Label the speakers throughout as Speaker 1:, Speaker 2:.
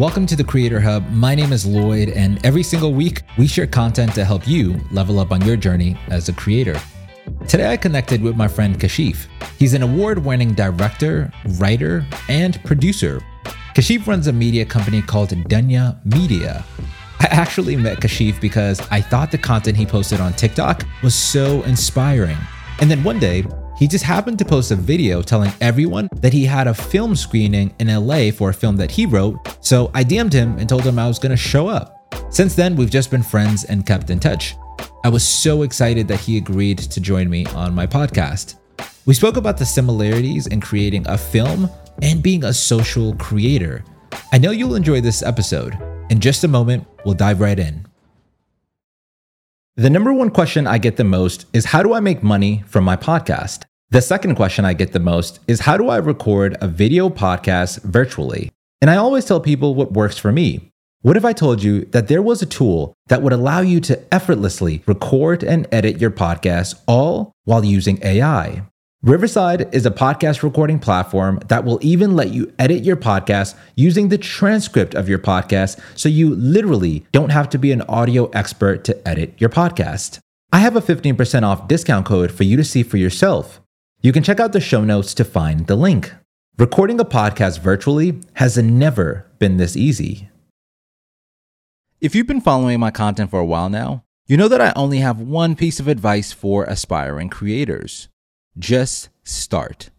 Speaker 1: Welcome to the Creator Hub. My name is Lloyd, and every single week we share content to help you level up on your journey as a creator. Today I connected with my friend Kashif. He's an award winning director, writer, and producer. Kashif runs a media company called Dunya Media. I actually met Kashif because I thought the content he posted on TikTok was so inspiring. And then one day, he just happened to post a video telling everyone that he had a film screening in LA for a film that he wrote, so I DM'd him and told him I was gonna show up. Since then, we've just been friends and kept in touch. I was so excited that he agreed to join me on my podcast. We spoke about the similarities in creating a film and being a social creator. I know you'll enjoy this episode. In just a moment, we'll dive right in. The number one question I get the most is how do I make money from my podcast? The second question I get the most is how do I record a video podcast virtually? And I always tell people what works for me. What if I told you that there was a tool that would allow you to effortlessly record and edit your podcast all while using AI? Riverside is a podcast recording platform that will even let you edit your podcast using the transcript of your podcast so you literally don't have to be an audio expert to edit your podcast. I have a 15% off discount code for you to see for yourself. You can check out the show notes to find the link. Recording a podcast virtually has never been this easy. If you've been following my content for a while now, you know that I only have one piece of advice for aspiring creators just start.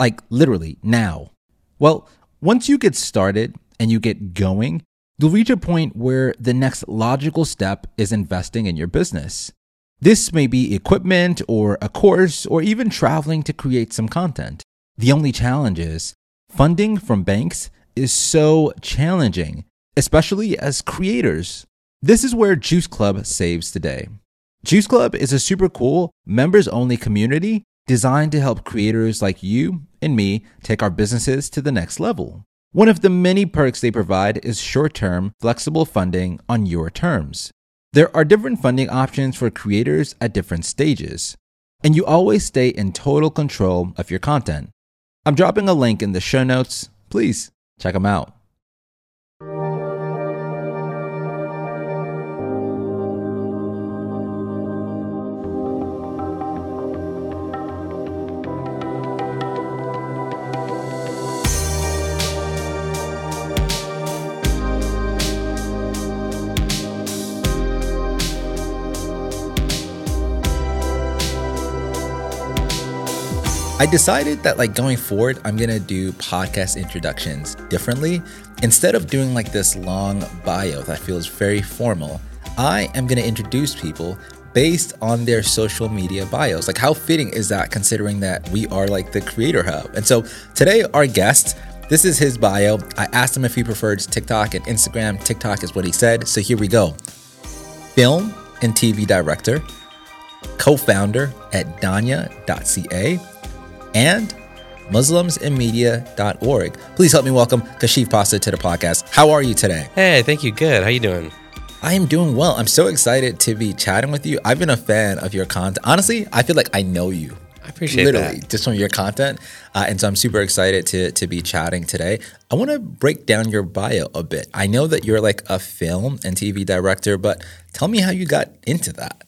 Speaker 1: Like literally now. Well, once you get started and you get going, you'll reach a point where the next logical step is investing in your business. This may be equipment or a course or even traveling to create some content. The only challenge is funding from banks is so challenging, especially as creators. This is where Juice Club saves today. Juice Club is a super cool, members only community designed to help creators like you and me take our businesses to the next level. One of the many perks they provide is short term, flexible funding on your terms. There are different funding options for creators at different stages, and you always stay in total control of your content. I'm dropping a link in the show notes. Please check them out. I decided that like going forward, I'm gonna do podcast introductions differently. Instead of doing like this long bio that feels very formal, I am gonna introduce people based on their social media bios. Like, how fitting is that considering that we are like the creator hub? And so today, our guest, this is his bio. I asked him if he preferred TikTok and Instagram. TikTok is what he said. So here we go film and TV director, co founder at Dunya.ca and muslimsinmedia.org. Please help me welcome Kashif Pasha to the podcast. How are you today?
Speaker 2: Hey, thank you. Good. How you doing?
Speaker 1: I am doing well. I'm so excited to be chatting with you. I've been a fan of your content. Honestly, I feel like I know you.
Speaker 2: I appreciate
Speaker 1: literally
Speaker 2: that.
Speaker 1: just from your content, uh, and so I'm super excited to to be chatting today. I want to break down your bio a bit. I know that you're like a film and TV director, but tell me how you got into that.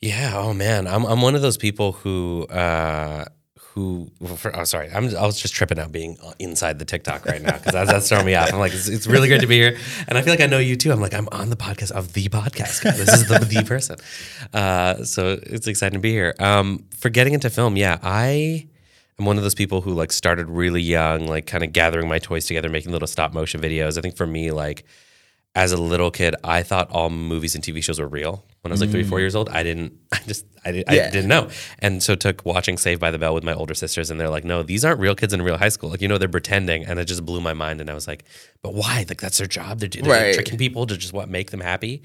Speaker 2: Yeah. Oh man, I'm I'm one of those people who. Uh, who, for, oh, sorry, I'm, I was just tripping out being inside the TikTok right now because that's, that's throwing me off. I'm like, it's, it's, really great to be here. And I feel like I know you too. I'm like, I'm on the podcast of the podcast guy. This is the, the person. Uh, so it's exciting to be here. Um, for getting into film, yeah, I am one of those people who like started really young, like kind of gathering my toys together, making little stop motion videos. I think for me, like, as a little kid, I thought all movies and TV shows were real. When I was like three, four years old, I didn't, I just, I, did,
Speaker 1: Yeah.
Speaker 2: I didn't know. And so took watching Saved by the Bell with my older sisters, and they're like, no, these aren't real kids in real high school. Like, you know, they're pretending. And it just blew my mind. And I was like, but why? Like, that's their job. They're, they're
Speaker 1: Right.
Speaker 2: tricking people to just what make them happy.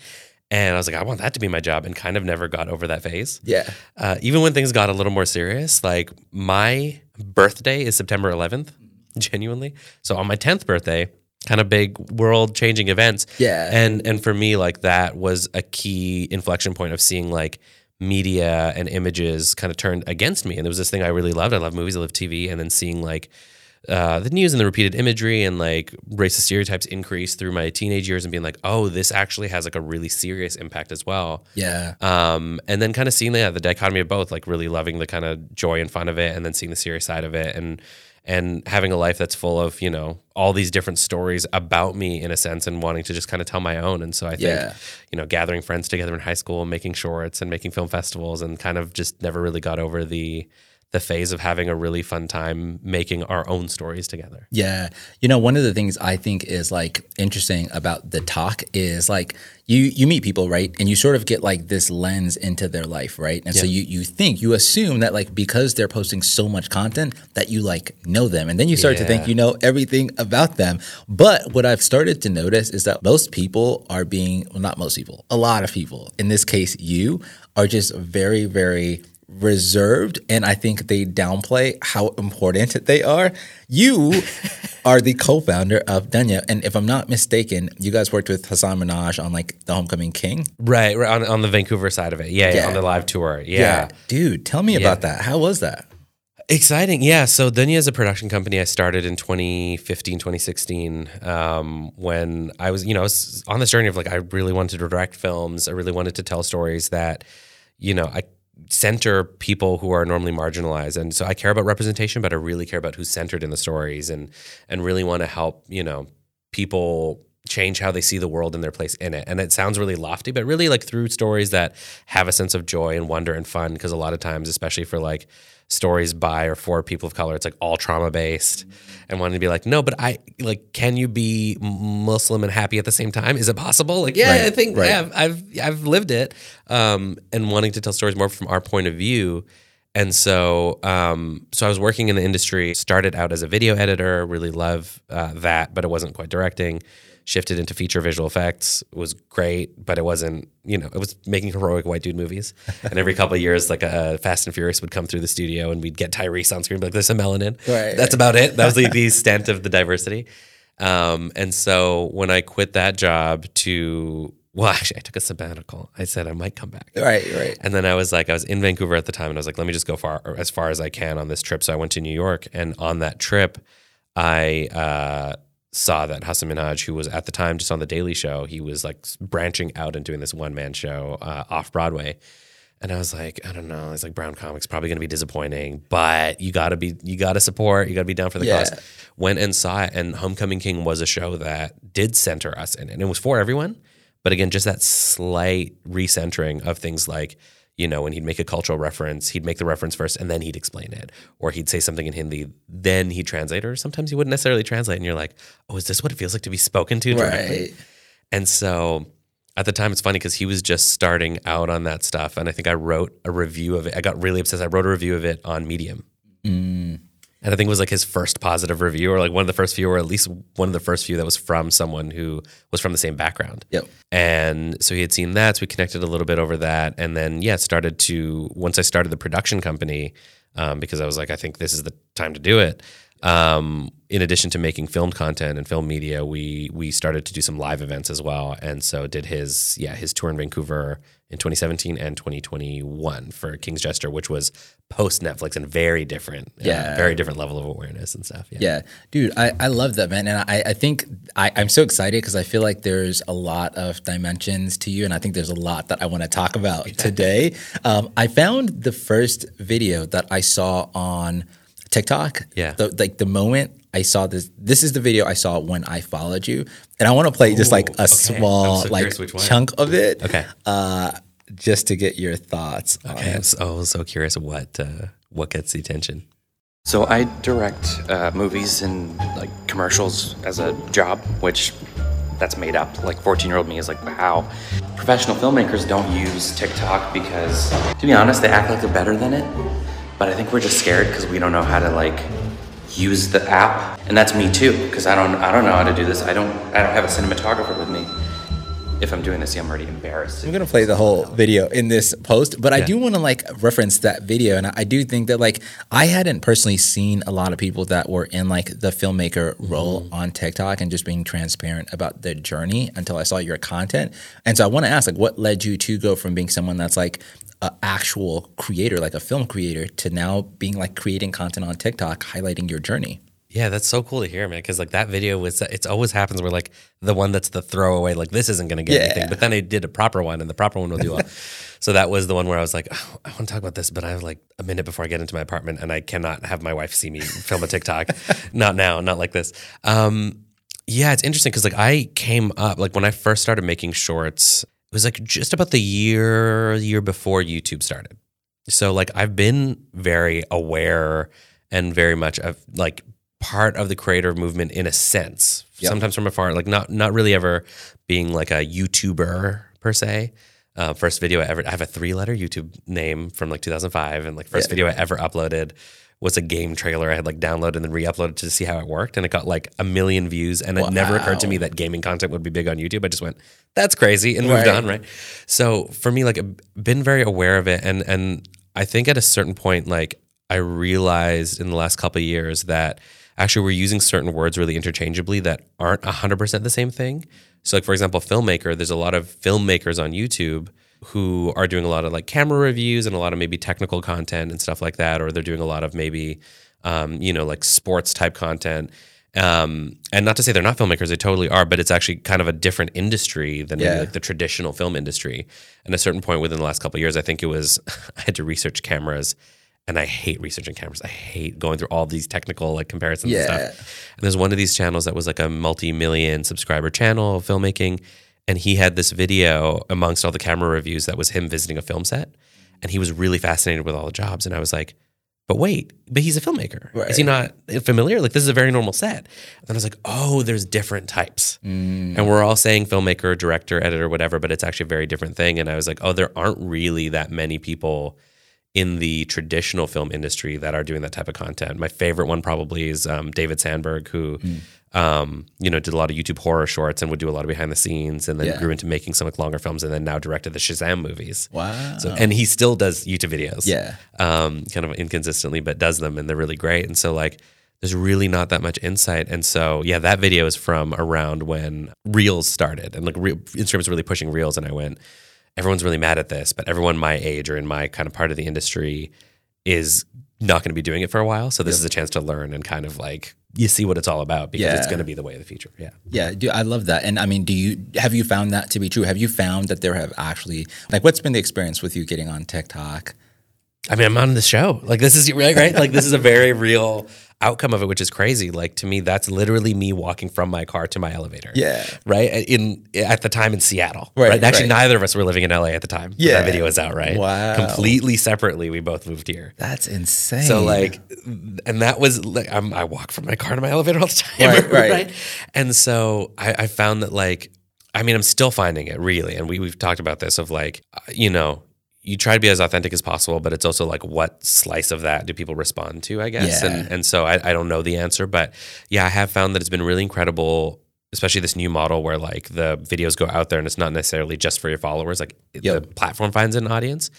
Speaker 2: And I was like, I want that to be my job, and kind of never got over that phase.
Speaker 1: Yeah.
Speaker 2: Uh, even when things got a little more serious, like my birthday is September 11th, genuinely. So on my 10th birthday, kind of big world changing events.
Speaker 1: Yeah.
Speaker 2: And and for me, like that was a key inflection point of seeing like media and images kind of turned against me. And there was this thing I really loved. I love movies, I love TV, and then seeing like uh, the news and the repeated imagery and like racist stereotypes increase through my teenage years and being like, oh, this actually has like a really serious impact as well.
Speaker 1: Yeah.
Speaker 2: Um, and then kind of seeing yeah, the dichotomy of both, like really loving the kind of joy and fun of it, and then seeing the serious side of it, and and having a life that's full of you know all these different stories about me in a sense, and wanting to just kind of tell my own. And so I think
Speaker 1: Yeah.
Speaker 2: you know gathering friends together in high school, and making shorts and making film festivals, and kind of just never really got over the the phase of having a really fun time making our own stories together.
Speaker 1: Yeah. You know, one of the things I think is like interesting about the talk is like you you meet people, right? And you sort of get like this lens into their life, right? And so you you think, you assume that like because they're posting so much content that you like know them. And then you start to think you know everything about them. But what I've started to notice is that most people are being well, not most people, a lot of people, in this case you, are just very, very reserved and I think they downplay how important they are. You are the co-founder of Dunya, and if I'm not mistaken, you guys worked with Hasan Minhaj on like The Homecoming King.
Speaker 2: Right, right on, on the Vancouver side of it. Yeah, yeah,
Speaker 1: Yeah.
Speaker 2: on the live tour. Yeah.
Speaker 1: dude, tell me about that. How was that?
Speaker 2: Exciting. Yeah. So Dunya is a production company I started in 2015, 2016, um, when I was, you know, was on this journey of like, I really wanted to direct films. I really wanted to tell stories that, you know, I center people who are normally marginalized. And so I care about representation, but I really care about who's centered in the stories and, and really want to help, you know, people change how they see the world and their place in it. And it sounds really lofty, but really like through stories that have a sense of joy and wonder and fun. Cause a lot of times, especially for like stories by or for people of color, it's like all trauma based and wanting to be like, no, but I like, can you be Muslim and happy at the same time? Is it possible? Like, yeah,
Speaker 1: Right,
Speaker 2: I think
Speaker 1: right.
Speaker 2: yeah, I've, I've, I've lived it. Um, and wanting to tell stories more from our point of view. And so, um, so I was working in the industry. Started out as a video editor. Really love uh, that, but it wasn't quite directing. Shifted into feature visual effects. Was great, but it wasn't. You know, it was making heroic white dude movies. and every couple of years, like a Fast and Furious would come through the studio, and we'd get Tyrese on screen, be like, "There's some melanin."
Speaker 1: Right,
Speaker 2: That's about it. That was like the extent of the diversity. Um, and so when I quit that job to well, actually, I took a sabbatical. I said I might come back.
Speaker 1: Right, right.
Speaker 2: And then I was like, I was in Vancouver at the time, and I was like, let me just go far or as far as I can on this trip. So I went to New York, and on that trip, I uh, saw that Hasan Minhaj, who was at the time just on the Daily Show, he was like branching out and doing this one man show uh, off Broadway. And I was like, I don't know. It's like Brown Comics probably going to be disappointing, but you got to be, you got to support, you got to be down for the
Speaker 1: Yeah.
Speaker 2: cause. Went and saw it, and Homecoming King was a show that did center us in it, and it was for everyone. But again, just that slight recentering of things like, you know, and he'd make a cultural reference, he'd make the reference first and then he'd explain it. Or he'd say something in Hindi, then he'd translate. Or sometimes he wouldn't necessarily translate. And you're like, oh, is this what it feels like to be spoken to directly?
Speaker 1: Right.
Speaker 2: And so at the time, it's funny because he was just starting out on that stuff. And I think I wrote a review of it. I got really obsessed. I wrote a review of it on Medium. Mm. And I think it was like his first positive review, or like one of the first few, or at least one of the first few that was from someone who was from the same background.
Speaker 1: Yep.
Speaker 2: And so he had seen that. So we connected a little bit over that. And then, yeah, started to, once I started the production company, um, because I was like, I think this is the time to do it. Um, in addition to making film content and film media, we we started to do some live events as well. And so did his, yeah, his tour in Vancouver in 2017 and 2021 for King's Jester, which was post Netflix and very different, uh,
Speaker 1: Yeah.
Speaker 2: very different level of awareness and stuff. Yeah.
Speaker 1: Yeah, dude, I, I love that, man. And I, I think I, I'm so excited because I feel like there's a lot of dimensions to you. And I think there's a lot that I want to talk about today. Um, I found the first video that I saw on TikTok.
Speaker 2: Yeah.
Speaker 1: The, like the moment I saw this, this is the video I saw when I followed you. And I want to play just like a
Speaker 2: okay.
Speaker 1: small
Speaker 2: so
Speaker 1: like
Speaker 2: curious one.
Speaker 1: chunk of it.
Speaker 2: Okay.
Speaker 1: Uh, just to get your thoughts on
Speaker 2: Okay.
Speaker 1: it.
Speaker 2: I'm so, so curious what uh, what gets the attention.
Speaker 3: So I direct uh, movies and like commercials as a job, which that's made up. Like 14 year old me is like, wow. Professional filmmakers don't use TikTok because, to be honest, they act like they're better than it. But I think we're just scared because we don't know how to like use the app, and that's me too. Because I don't, I don't know how to do this. I don't, I don't have a cinematographer with me. If I'm doing this, I'm already embarrassed.
Speaker 1: I'm gonna play the whole video in this post, but I do want to like reference that video, and I, I do think that like I hadn't personally seen a lot of people that were in like the filmmaker role mm-hmm. on TikTok and just being transparent about their journey until I saw your content, and so I want to ask like what led you to go from being someone that's like an actual creator, like a film creator, to now being like creating content on TikTok, highlighting your journey.
Speaker 2: Yeah, that's so cool to hear, man. Because like that video was, it always happens where like the one that's the throwaway, like this isn't going to get
Speaker 1: Yeah.
Speaker 2: anything. But then I did a proper one, and the proper one will do well. so that was the one where I was like, oh, I want to talk about this, but I have like a minute before I get into my apartment, and I cannot have my wife see me film a TikTok. not now, not like this. Um, yeah, it's interesting because like I came up like when I first started making shorts, it was like just about the year year before YouTube started. So like I've been very aware and very much of like part of the creator movement in a sense.
Speaker 1: Yep.
Speaker 2: Sometimes from afar, like not not really ever being like a YouTuber per se. Uh, first video I ever I have a three letter YouTube name from like 2005, and like first
Speaker 1: Yeah.
Speaker 2: video I ever uploaded was a game trailer I had like downloaded and then re-uploaded to see how it worked, and it got like a million views. And it never occurred to me that gaming content would be big on YouTube. I just went, "That's crazy," and moved
Speaker 1: Right.
Speaker 2: on. Right. So for me, like, I've been very aware of it, and and I think at a certain point, like, I realized in the last couple of years that actually we're using certain words really interchangeably that aren't 100% the same thing. So, like, for example, filmmaker, there's a lot of filmmakers on YouTube who are doing a lot of like camera reviews and a lot of maybe technical content and stuff like that, or they're doing a lot of maybe, um, you know, like sports type content. Um, and not to say they're not filmmakers, they totally are, but it's actually kind of a different industry than maybe
Speaker 1: Yeah.
Speaker 2: like the traditional film industry. And at a certain point within the last couple of years, I think it was I had to research cameras, and I hate researching cameras. I hate going through all these technical like comparisons and stuff. And there's one of these channels that was like a multi-million subscriber channel of filmmaking, and he had this video amongst all the camera reviews that was him visiting a film set, and he was really fascinated with all the jobs. And I was like. But wait, but he's a filmmaker. right. Is he not familiar? Like this is a very normal set. And then I was like, oh, there's different types. And we're all saying filmmaker, director, editor, whatever, but it's actually a very different thing. And I was like, oh, there aren't really that many people in the traditional film industry that are doing that type of content. My favorite one probably is um, David Sandberg, who, um, you know, did a lot of YouTube horror shorts and would do a lot of behind the scenes, and then
Speaker 1: Yeah.
Speaker 2: grew into making some like longer films, and then now directed the Shazam movies.
Speaker 1: Wow.
Speaker 2: So, and he still does YouTube videos.
Speaker 1: Yeah.
Speaker 2: Um, kind of inconsistently, but does them, and they're really great. And so, like, there's really not that much insight. And so, yeah, that video is from around when Reels started, and like Re- Instagram was really pushing Reels, and I went, everyone's really mad at this, but everyone my age or in my kind of part of the industry is not going to be doing it for a while. So this is a chance to learn and kind of like you see what it's all about because it's going to be the way of the future. Yeah.
Speaker 1: Yeah, do, I love that. And I mean, do you have you found that to be true? Have you found that there have actually like what's been the experience with you getting on TikTok?
Speaker 2: I mean, I'm on the show. Like this is right, right? Like this is a very real outcome of it, which is crazy. Like to me, that's literally me walking from my car to my elevator.
Speaker 1: Yeah.
Speaker 2: Right. In at the time in Seattle.
Speaker 1: Right,
Speaker 2: Right. Actually,
Speaker 1: right.
Speaker 2: neither of us were living in LA at the time.
Speaker 1: Yeah.
Speaker 2: That video was out. Right.
Speaker 1: Wow.
Speaker 2: Completely separately, we both moved here.
Speaker 1: That's insane.
Speaker 2: So like, and that was like I'm, I walk from my car to my elevator all the time,
Speaker 1: Right, right.
Speaker 2: And so I, I found that like, I mean, I'm still finding it really, and we we've talked about this of like, uh, you know, you try to be as authentic as possible, but it's also like what slice of that do people respond to, I guess,
Speaker 1: Yeah.
Speaker 2: and and so I, I don't know the answer, but yeah, I have found that it's been really incredible. Especially this new model where like the videos go out there and it's not necessarily just for your followers. Like the platform finds an audience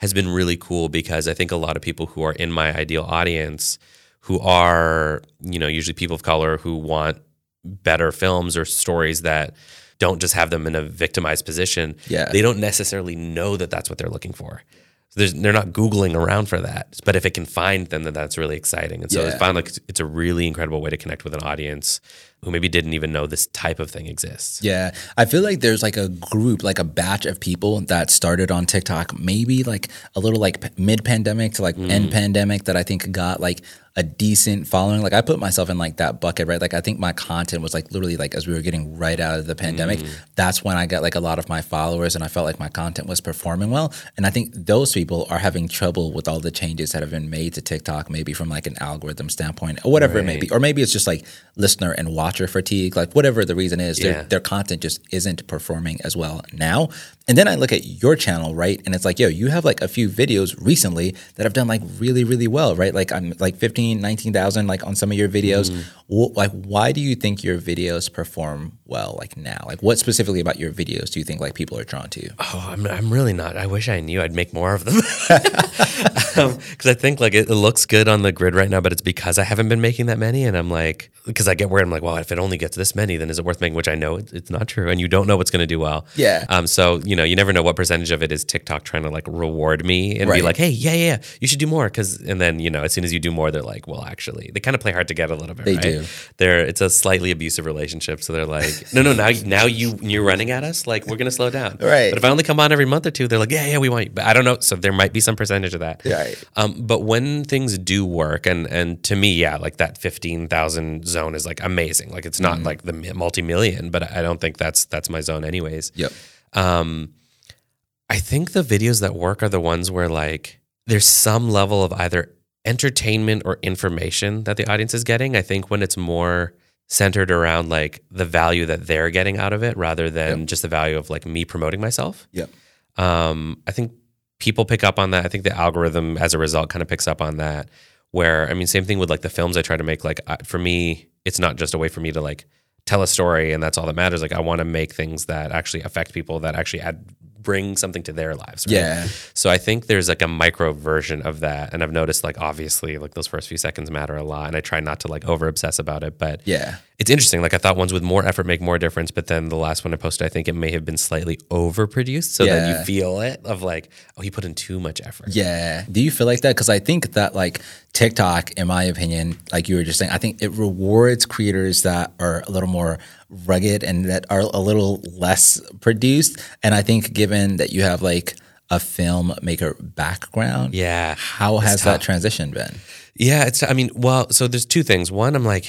Speaker 2: has been really cool because I think a lot of people who are in my ideal audience who are, you know, usually people of color who want better films or stories that don't just have them in a victimized position.
Speaker 1: Yeah.
Speaker 2: They don't necessarily know that that's what they're looking for. So there's, they're not Googling around for that. But if it can find them, then that's really exciting. And so I
Speaker 1: Yeah.
Speaker 2: found like it's- a really incredible way to connect with an audience who maybe didn't even know this type of thing exists.
Speaker 1: Yeah, I feel like there's like a group, like a batch of people that started on TikTok, maybe like a little like mid pandemic to like end mm. pandemic that I think got like a decent following. Like I put myself in like that bucket, right? Like I think my content was like literally like as we were getting right out of the pandemic, mm. that's when I got like a lot of my followers and I felt like my content was performing well. And I think those people are having trouble with all the changes that have been made to TikTok, maybe from like an algorithm standpoint or whatever it may be. Or maybe it's just like listener and watcher fatigue, like whatever the reason is, their-
Speaker 2: Yeah.
Speaker 1: their content just isn't performing as well now. And then I look at your channel, right? And it's like, yo, you have like a few videos recently that have done like really, really well, right? Like I'm like 15, 19,000 like on some of your videos. wh- like why do you think your videos perform well like now? Like what specifically about your videos do you think like people are drawn to?
Speaker 2: Oh, I'm, I'm really not. I wish I knew. I'd make more of them. Because um, I think like it, it, looks good on the grid right now, but it's because I haven't been making that many. And I'm like, because I get worried. I'm like, well, if it only gets this many, then is it worth making? Which I know it, it's not true. And you don't know what's going to do well.
Speaker 1: Yeah.
Speaker 2: Um. So, you know, you never know what percentage of it is TikTok trying to like reward me and right. be like, hey, yeah, yeah, you should do more. Cause, and then, you know, as soon as you do more, they're like, well, actually, they kind of play hard to get a little bit.
Speaker 1: They
Speaker 2: right?
Speaker 1: do.
Speaker 2: They're, it's a slightly abusive relationship. So they're like, no, no, now, now you, you're running at us. Like, we're going to slow down.
Speaker 1: Right.
Speaker 2: But if I only come on every month or two, they're like, yeah, yeah, we want you. But I don't know. So there might be some percentage of that.
Speaker 1: Right.
Speaker 2: Um, but when things do work, and and to me, yeah, like that fifteen thousand zone is like amazing. Like it's not mm. like the multi million, but I don't think that's that's my zone, anyways.
Speaker 1: Yep.
Speaker 2: Um, I think the videos that work are the ones where like there's some level of either entertainment or information that the audience is getting. I think when it's more centered around like the value that they're getting out of it rather than yep. just the value of like me promoting myself.
Speaker 1: Yeah.
Speaker 2: Um, I think people pick up on that. I think the algorithm, as a result, kind of picks up on that. Where I mean, same thing with like the films I try to make. Like for me, it's not just a way for me to like tell a story and that's all that matters. Like I want to make things that actually affect people, that actually add bring something to their lives.
Speaker 1: Right? Yeah.
Speaker 2: So I think there's like a micro version of that, and I've noticed like obviously like those first few seconds matter a lot, and I try not to like over obsess about it. But
Speaker 1: yeah,
Speaker 2: it's interesting. Like I thought ones with more effort make more difference, but then the last one I posted, I think it may have been slightly overproduced, so yeah. then you feel it of like, oh, he put in too much effort.
Speaker 1: Yeah. Do you feel like that? Because I think that like TikTok, in my opinion, like you were just saying, I think it rewards creators that are a little more rugged and that are a little less produced. And I think given that you have like a filmmaker background,
Speaker 2: yeah,
Speaker 1: how has that transition been?
Speaker 2: Yeah, it's. I mean, well, so there's two things. One, I'm like,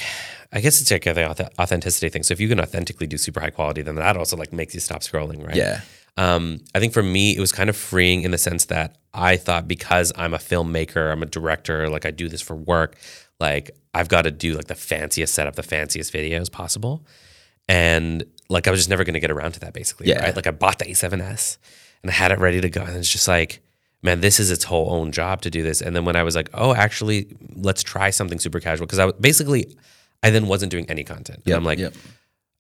Speaker 2: I guess it's like the authenticity thing. So if you can authentically do super high quality, then that also like makes you stop scrolling, right?
Speaker 1: Yeah.
Speaker 2: Um, I think for me, it was kind of freeing in the sense that I thought because I'm a filmmaker, I'm a director, like I do this for work, like I've got to do like the fanciest setup, the fanciest videos possible. And like I was just never going to get around to that basically,
Speaker 1: yeah.
Speaker 2: right? Like I bought the A7S and I had it ready to go. And it's just like, man, this is its whole own job to do this. And then when I was like, oh, actually, let's try something super casual. Cause I basically, I then wasn't doing any content. Yep, and I'm like, yep.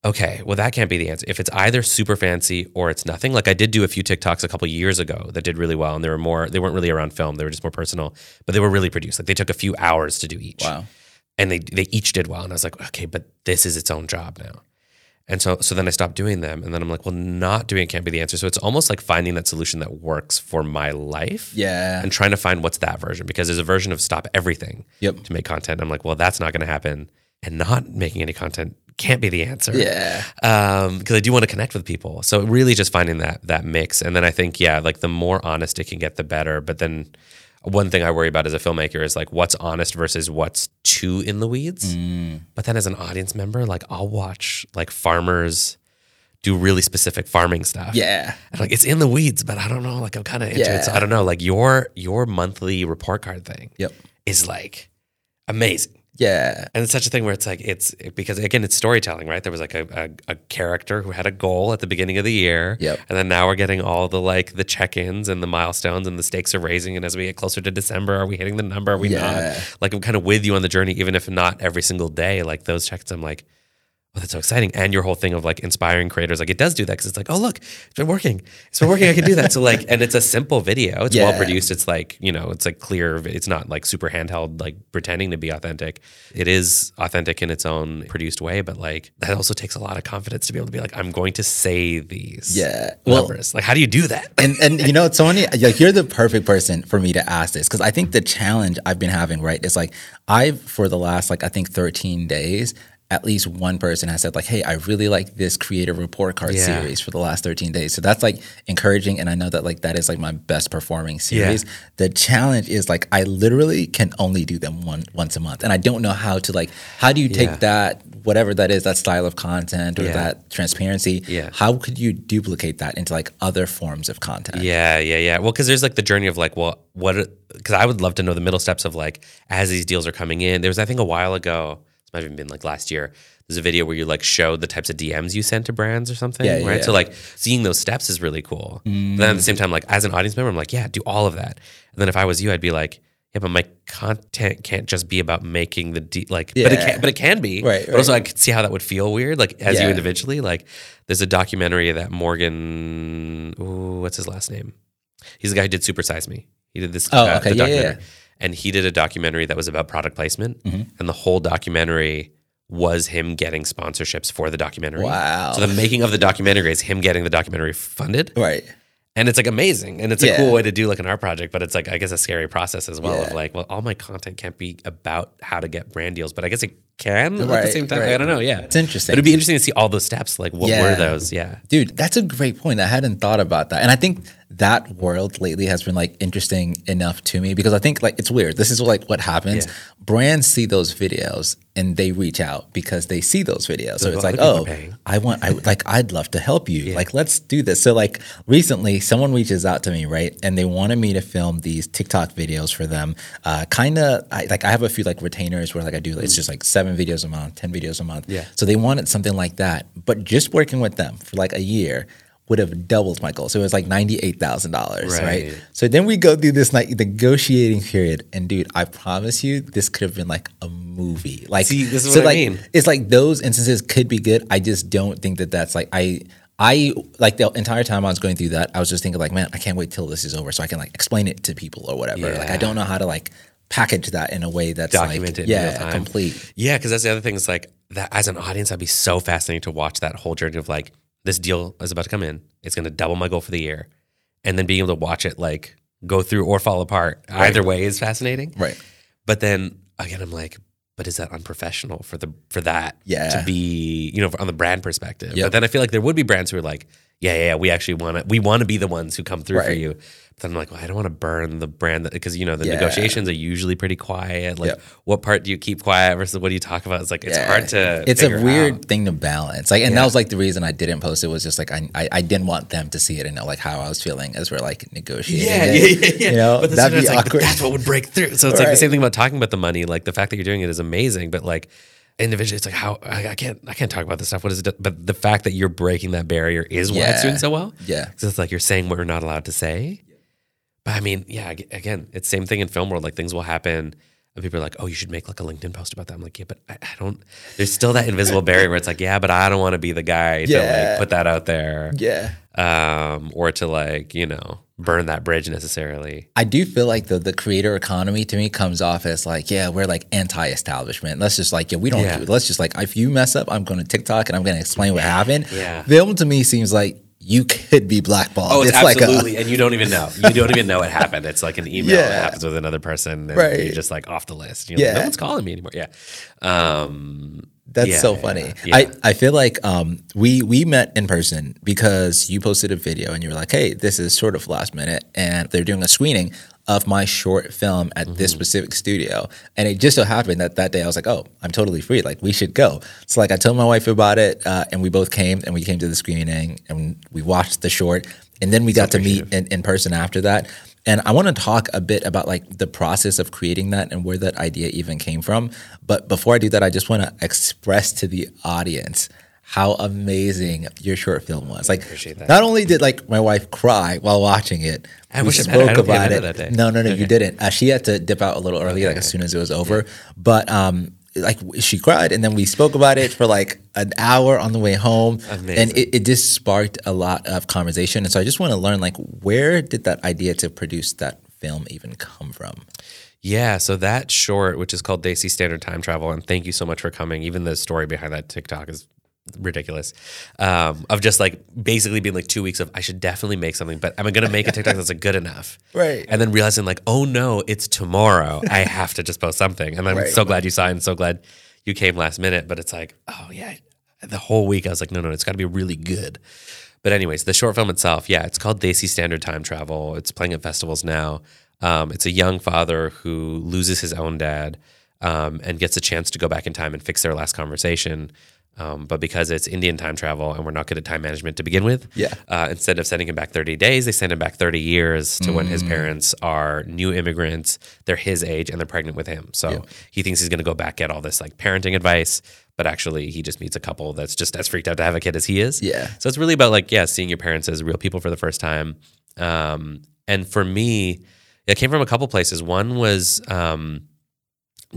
Speaker 2: okay, well, that can't be the answer. If it's either super fancy or it's nothing, like I did do a few TikToks a couple years ago that did really well. And they were more, they weren't really around film. They were just more personal, but they were really produced. Like they took a few hours to do each.
Speaker 1: Wow.
Speaker 2: And they, they each did well. And I was like, okay, but this is its own job now. And so, so then I stopped doing them, and then I'm like, well, not doing it can't be the answer. So it's almost like finding that solution that works for my life,
Speaker 1: yeah,
Speaker 2: and trying to find what's that version because there's a version of stop everything,
Speaker 1: yep.
Speaker 2: to make content. I'm like, well, that's not going to happen, and not making any content can't be the answer,
Speaker 1: yeah,
Speaker 2: because um, I do want to connect with people. So really, just finding that that mix, and then I think, yeah, like the more honest it can get, the better. But then one thing I worry about as a filmmaker is like what's honest versus what's too in the weeds.
Speaker 1: Mm.
Speaker 2: But then as an audience member, like I'll watch like farmers do really specific farming stuff.
Speaker 1: Yeah.
Speaker 2: And like it's in the weeds, but I don't know. Like I'm kind of into yeah. it. So I don't know. Like your your monthly report card thing
Speaker 1: yep.
Speaker 2: is like amazing.
Speaker 1: Yeah.
Speaker 2: And it's such a thing where it's like, it's because again, it's storytelling, right? There was like a, a, a, character who had a goal at the beginning of the year.
Speaker 1: Yep.
Speaker 2: And then now we're getting all the like the check ins and the milestones and the stakes are raising. And as we get closer to December, are we hitting the number? Are we yeah. not? Like I'm kind of with you on the journey, even if not every single day. Like those checks, I'm like, oh, that's so exciting. And your whole thing of like inspiring creators, like it does do that because it's like, oh, look, it's been working. It's been working. I can do that. So like, and it's a simple video. It's yeah. well produced. It's like, you know, it's like clear. It's not like super handheld, like pretending to be authentic. It is authentic in its own produced way, but like that also takes a lot of confidence to be able to be like, I'm going to say these
Speaker 1: yeah.
Speaker 2: numbers. Well, like, how do you do that?
Speaker 1: And, and you know, it's. Like, you're the perfect person for me to ask this because I think the challenge I've been having, right, is like, I've, for the last, like, I think 13 days, at least one person has said like, "Hey, I really like this creative report card yeah. series for the last 13 days." So that's like encouraging, and I know that like that is like my best performing series. Yeah. The challenge is like I literally can only do them one once a month, and I don't know how to like how do you take yeah. that whatever that is that style of content or that transparency?
Speaker 2: Yeah.
Speaker 1: How could you duplicate that into like other forms of content?
Speaker 2: Yeah, yeah, yeah. Well, because there's like the journey of like, well, what? Because I would love to know the middle steps of like as these deals are coming in. There was I think a while ago might have even been like last year. There's a video where you like showed the types of DMs you sent to brands or something,
Speaker 1: yeah,
Speaker 2: right?
Speaker 1: Yeah.
Speaker 2: So like seeing those steps is really cool.
Speaker 1: Mm.
Speaker 2: But then at the same time, like as an audience member, I'm like, yeah, do all of that. And then if I was you, I'd be like, yeah, but my content can't just be about making the de- like, but it can, but it can be.
Speaker 1: Right,
Speaker 2: But also, I could see how that would feel weird, like as you individually. Like, there's a documentary that Morgan, ooh, what's his last name? He's the guy who did Super Size Me. He did this.
Speaker 1: Oh,
Speaker 2: uh,
Speaker 1: okay, yeah, yeah,
Speaker 2: documentary. And he did a documentary that was about product placement,
Speaker 1: Mm-hmm.
Speaker 2: and the whole documentary was him getting sponsorships for the documentary.
Speaker 1: Wow.
Speaker 2: So the making of the documentary is him getting the documentary funded
Speaker 1: Right.
Speaker 2: and it's like amazing and it's a
Speaker 1: Yeah.
Speaker 2: cool way to do like an art project but it's like i guess a scary process as well of like well all my content can't be about how to get brand deals but i guess it can at the same time i don't know yeah
Speaker 1: It's interesting.
Speaker 2: but it'd be interesting to see all those steps like what
Speaker 1: Yeah.
Speaker 2: were those yeah
Speaker 1: Dude, that's a great point. I hadn't thought about that. And I think that world lately has been like interesting enough to me because I think like it's weird. This is like what happens.
Speaker 2: Yeah.
Speaker 1: Brands see those videos and they reach out because they see those videos. So
Speaker 2: Like,
Speaker 1: it's like, oh. I want I like I'd love to help you. Like let's do this. So like recently someone reaches out to me, right? And they wanted me to film these TikTok videos for them. Uh kind of I, like I have a few like retainers where like I do it's just like 7 videos a month, 10 videos a month.
Speaker 2: Yeah.
Speaker 1: So they wanted something like that. But just working with them for like a year would have doubled my goal. So it was like $98,000, right.
Speaker 2: Right.
Speaker 1: So then we go through this like negotiating period. And dude, I promise you, this could have been like a movie. Like,
Speaker 2: See, this is
Speaker 1: so
Speaker 2: what I mean.
Speaker 1: It's like those instances could be good. I just don't think that that's like, I, I like the entire time I was going through that, I was just thinking like, man, I can't wait till this is over so I can like explain it to people or whatever. Like, I don't know how to like package that in a way that's
Speaker 2: document
Speaker 1: like,
Speaker 2: it in real
Speaker 1: yeah, complete.
Speaker 2: Yeah, because that's the other thing is like that as an audience, I'd be so fascinating to watch that whole journey of like this deal is about to come in. It's going to double my goal for the year, and then being able to watch it like go through or fall apart. Either way is fascinating.
Speaker 1: Right.
Speaker 2: But then again, I'm like, but is that unprofessional for the for that
Speaker 1: Yeah.
Speaker 2: to be you know on the brand perspective?
Speaker 1: Yep.
Speaker 2: But then I feel like there would be brands who are like, yeah, yeah, yeah we actually want to we want to be the ones who come through for you. Then I'm like, well, I don't want to burn the brand because you know the
Speaker 1: Yeah.
Speaker 2: negotiations are usually pretty quiet. Like,
Speaker 1: Yep.
Speaker 2: what part do you keep quiet versus what do you talk about? It's like it's
Speaker 1: Yeah.
Speaker 2: hard to.
Speaker 1: It's a weird
Speaker 2: out.
Speaker 1: thing to balance. Like, and
Speaker 2: Yeah.
Speaker 1: that was like the reason I didn't post it was just like I, I I didn't want them to see it and know like how I was feeling as we're like negotiating.
Speaker 2: Yeah,
Speaker 1: it.
Speaker 2: yeah, yeah, yeah.
Speaker 1: You know,
Speaker 2: but,
Speaker 1: that'd
Speaker 2: that's,
Speaker 1: be
Speaker 2: like,
Speaker 1: awkward.
Speaker 2: that's what would break through. So it's like the same thing about talking about the money. Like the fact that you're doing it is amazing, but like individually, it's like how I, I can't I can't talk about this stuff. What is it? But the fact that you're breaking that barrier is why it's doing so well.
Speaker 1: Yeah.
Speaker 2: So it's like you're saying what we're not allowed to say. But I mean, yeah, again, it's same thing in film world. Like things will happen. And people are like, "Oh, you should make like a LinkedIn post about that." I'm like, "Yeah, but I, I don't." There's still that invisible barrier where it's like, "Yeah, but I don't want to be the guy to like put that out there,
Speaker 1: Yeah.
Speaker 2: um, or to like you know burn that bridge necessarily."
Speaker 1: I do feel like the the creator economy to me comes off as like, yeah, we're like anti-establishment. Let's just like, yeah, we don't.
Speaker 2: Yeah.
Speaker 1: Do, let's just like, if you mess up, I'm going to TikTok and I'm going to explain what happened.
Speaker 2: Yeah.
Speaker 1: Film to me seems like you could be blackballed.
Speaker 2: Oh, it's,
Speaker 1: like
Speaker 2: absolutely, and you don't even know. You don't even know it happened. It's like an email
Speaker 1: Yeah.
Speaker 2: that happens with another person, and
Speaker 1: Right.
Speaker 2: you're just like off the list. You're like,
Speaker 1: Yeah.
Speaker 2: no one's calling me anymore. Yeah, um,
Speaker 1: That's
Speaker 2: yeah,
Speaker 1: so funny.
Speaker 2: yeah.
Speaker 1: I, I feel like um, we we met in person because you posted a video and you were like, hey, this is sort of last minute, and they're doing a screening of my short film at this
Speaker 2: Mm-hmm.
Speaker 1: specific studio. And it just so happened that that day I was like, oh, I'm totally free. Like we should go. So like I told my wife about it, uh, and we both came and we came to the screening and we watched the short, and then we got to meet in, in person after that. And I want to talk a bit about like the process of creating that and where that idea even came from. But before I do that, I just want to express to the audience how amazing your short film was. Like,
Speaker 2: appreciate that.
Speaker 1: not only did like my wife cry while watching it,
Speaker 2: I
Speaker 1: we
Speaker 2: wish I met her. I
Speaker 1: spoke about it.
Speaker 2: her that day.
Speaker 1: No, no, no, you didn't. Uh, she had to dip out a little early, like as soon as it was over. But um, like she cried, and then we spoke about it for like an hour on the way home, and it, it just sparked a lot of conversation. And so I just want to learn, like, where did that idea to produce that film even come from?
Speaker 2: Yeah, so that short, which is called Desi Standard Time Travel, and thank you so much for coming. Even the story behind that TikTok is ridiculous. Um, of just like basically being like two weeks of I should definitely make something, but am I gonna make a TikTok that's like good enough?
Speaker 1: Right.
Speaker 2: And then realizing like, oh no, it's tomorrow. I have to just post something. And I'm
Speaker 1: Right.
Speaker 2: so glad you saw it and so glad you came last minute. But it's like, oh yeah. The whole week I was like, no, no, it's gotta be really good. But anyways, the short film itself, yeah, it's called Desi Standard Time Travel. It's playing at festivals now. Um, it's a young father who loses his own dad um, and gets a chance to go back in time and fix their last conversation. Um, but because it's Indian time travel and we're not good at time management to begin with,
Speaker 1: Yeah.
Speaker 2: uh, instead of sending him back 30 days, they send him back 30 years to when
Speaker 1: Mm.
Speaker 2: his parents are new immigrants. They're his age and they're pregnant with him. So he thinks he's going to go back get all this like parenting advice, but actually he just meets a couple that's just as freaked out to have a kid as he is.
Speaker 1: Yeah.
Speaker 2: So it's really about like, yeah, seeing your parents as real people for the first time. Um, and for me, It came from a couple places. One was um,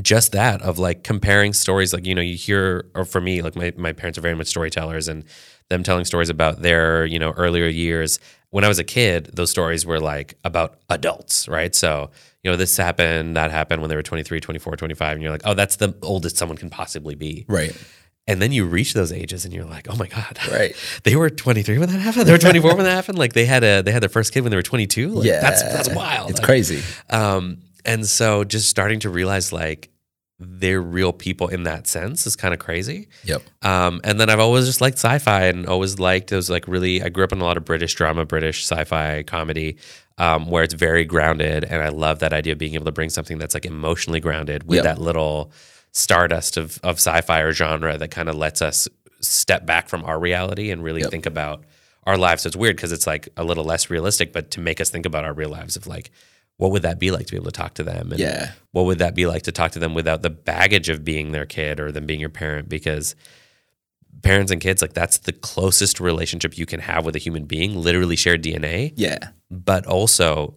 Speaker 2: just that of like comparing stories. Like you know, you hear, or for me, like my my parents are very much storytellers, and them telling stories about their you know earlier years. When I was a kid, those stories were like about adults, right? So you know, this happened, that happened when they were 23, 24, 25, and you're like, oh, that's the oldest someone can possibly be.
Speaker 1: Right.
Speaker 2: And then you reach those ages and you're like, oh my God.
Speaker 1: Right.
Speaker 2: They were 23 when that happened. They were 24 when that happened. Like they had a they had their first kid when they were 22. Like,
Speaker 1: yeah.
Speaker 2: That's that's wild.
Speaker 1: It's crazy.
Speaker 2: Um, and so just starting to realize like they're real people in that sense is kind of crazy.
Speaker 1: Yep.
Speaker 2: Um, and then I've always just liked sci-fi and always liked those like really. I grew up in a lot of British drama, British sci-fi comedy, um, where it's very grounded, and I love that idea of being able to bring something that's like emotionally grounded with
Speaker 1: Yep.
Speaker 2: that little stardust of of sci-fi or genre that kind of lets us step back from our reality and really
Speaker 1: Yep.
Speaker 2: think about our lives. So it's weird because it's like a little less realistic, but to make us think about our real lives of like. What would that be like to be able to talk to them? And
Speaker 1: Yeah.
Speaker 2: what would that be like to talk to them without the baggage of being their kid or them being your parent because parents and kids like that's the closest relationship you can have with a human being literally share dna
Speaker 1: Yeah.
Speaker 2: but also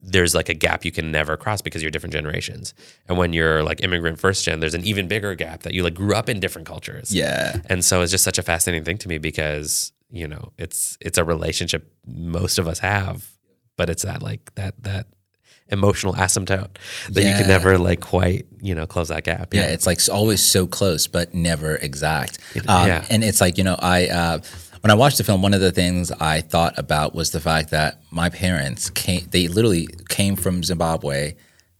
Speaker 2: there's like a gap you can never cross because you're different generations and when you're like immigrant first gen there's an even bigger gap that you like grew up in different cultures
Speaker 1: Yeah.
Speaker 2: and so it's just such a fascinating thing to me because you know it's it's a relationship most of us have but it's that like that that emotional asymptote that you can never like quite you know close that gap
Speaker 1: Yeah, it's like always so close, but never exact. Um,
Speaker 2: yeah.
Speaker 1: And it's like, you know, I, uh, when I watched the film, one of the things I thought about was the fact that my parents came, they literally came from Zimbabwe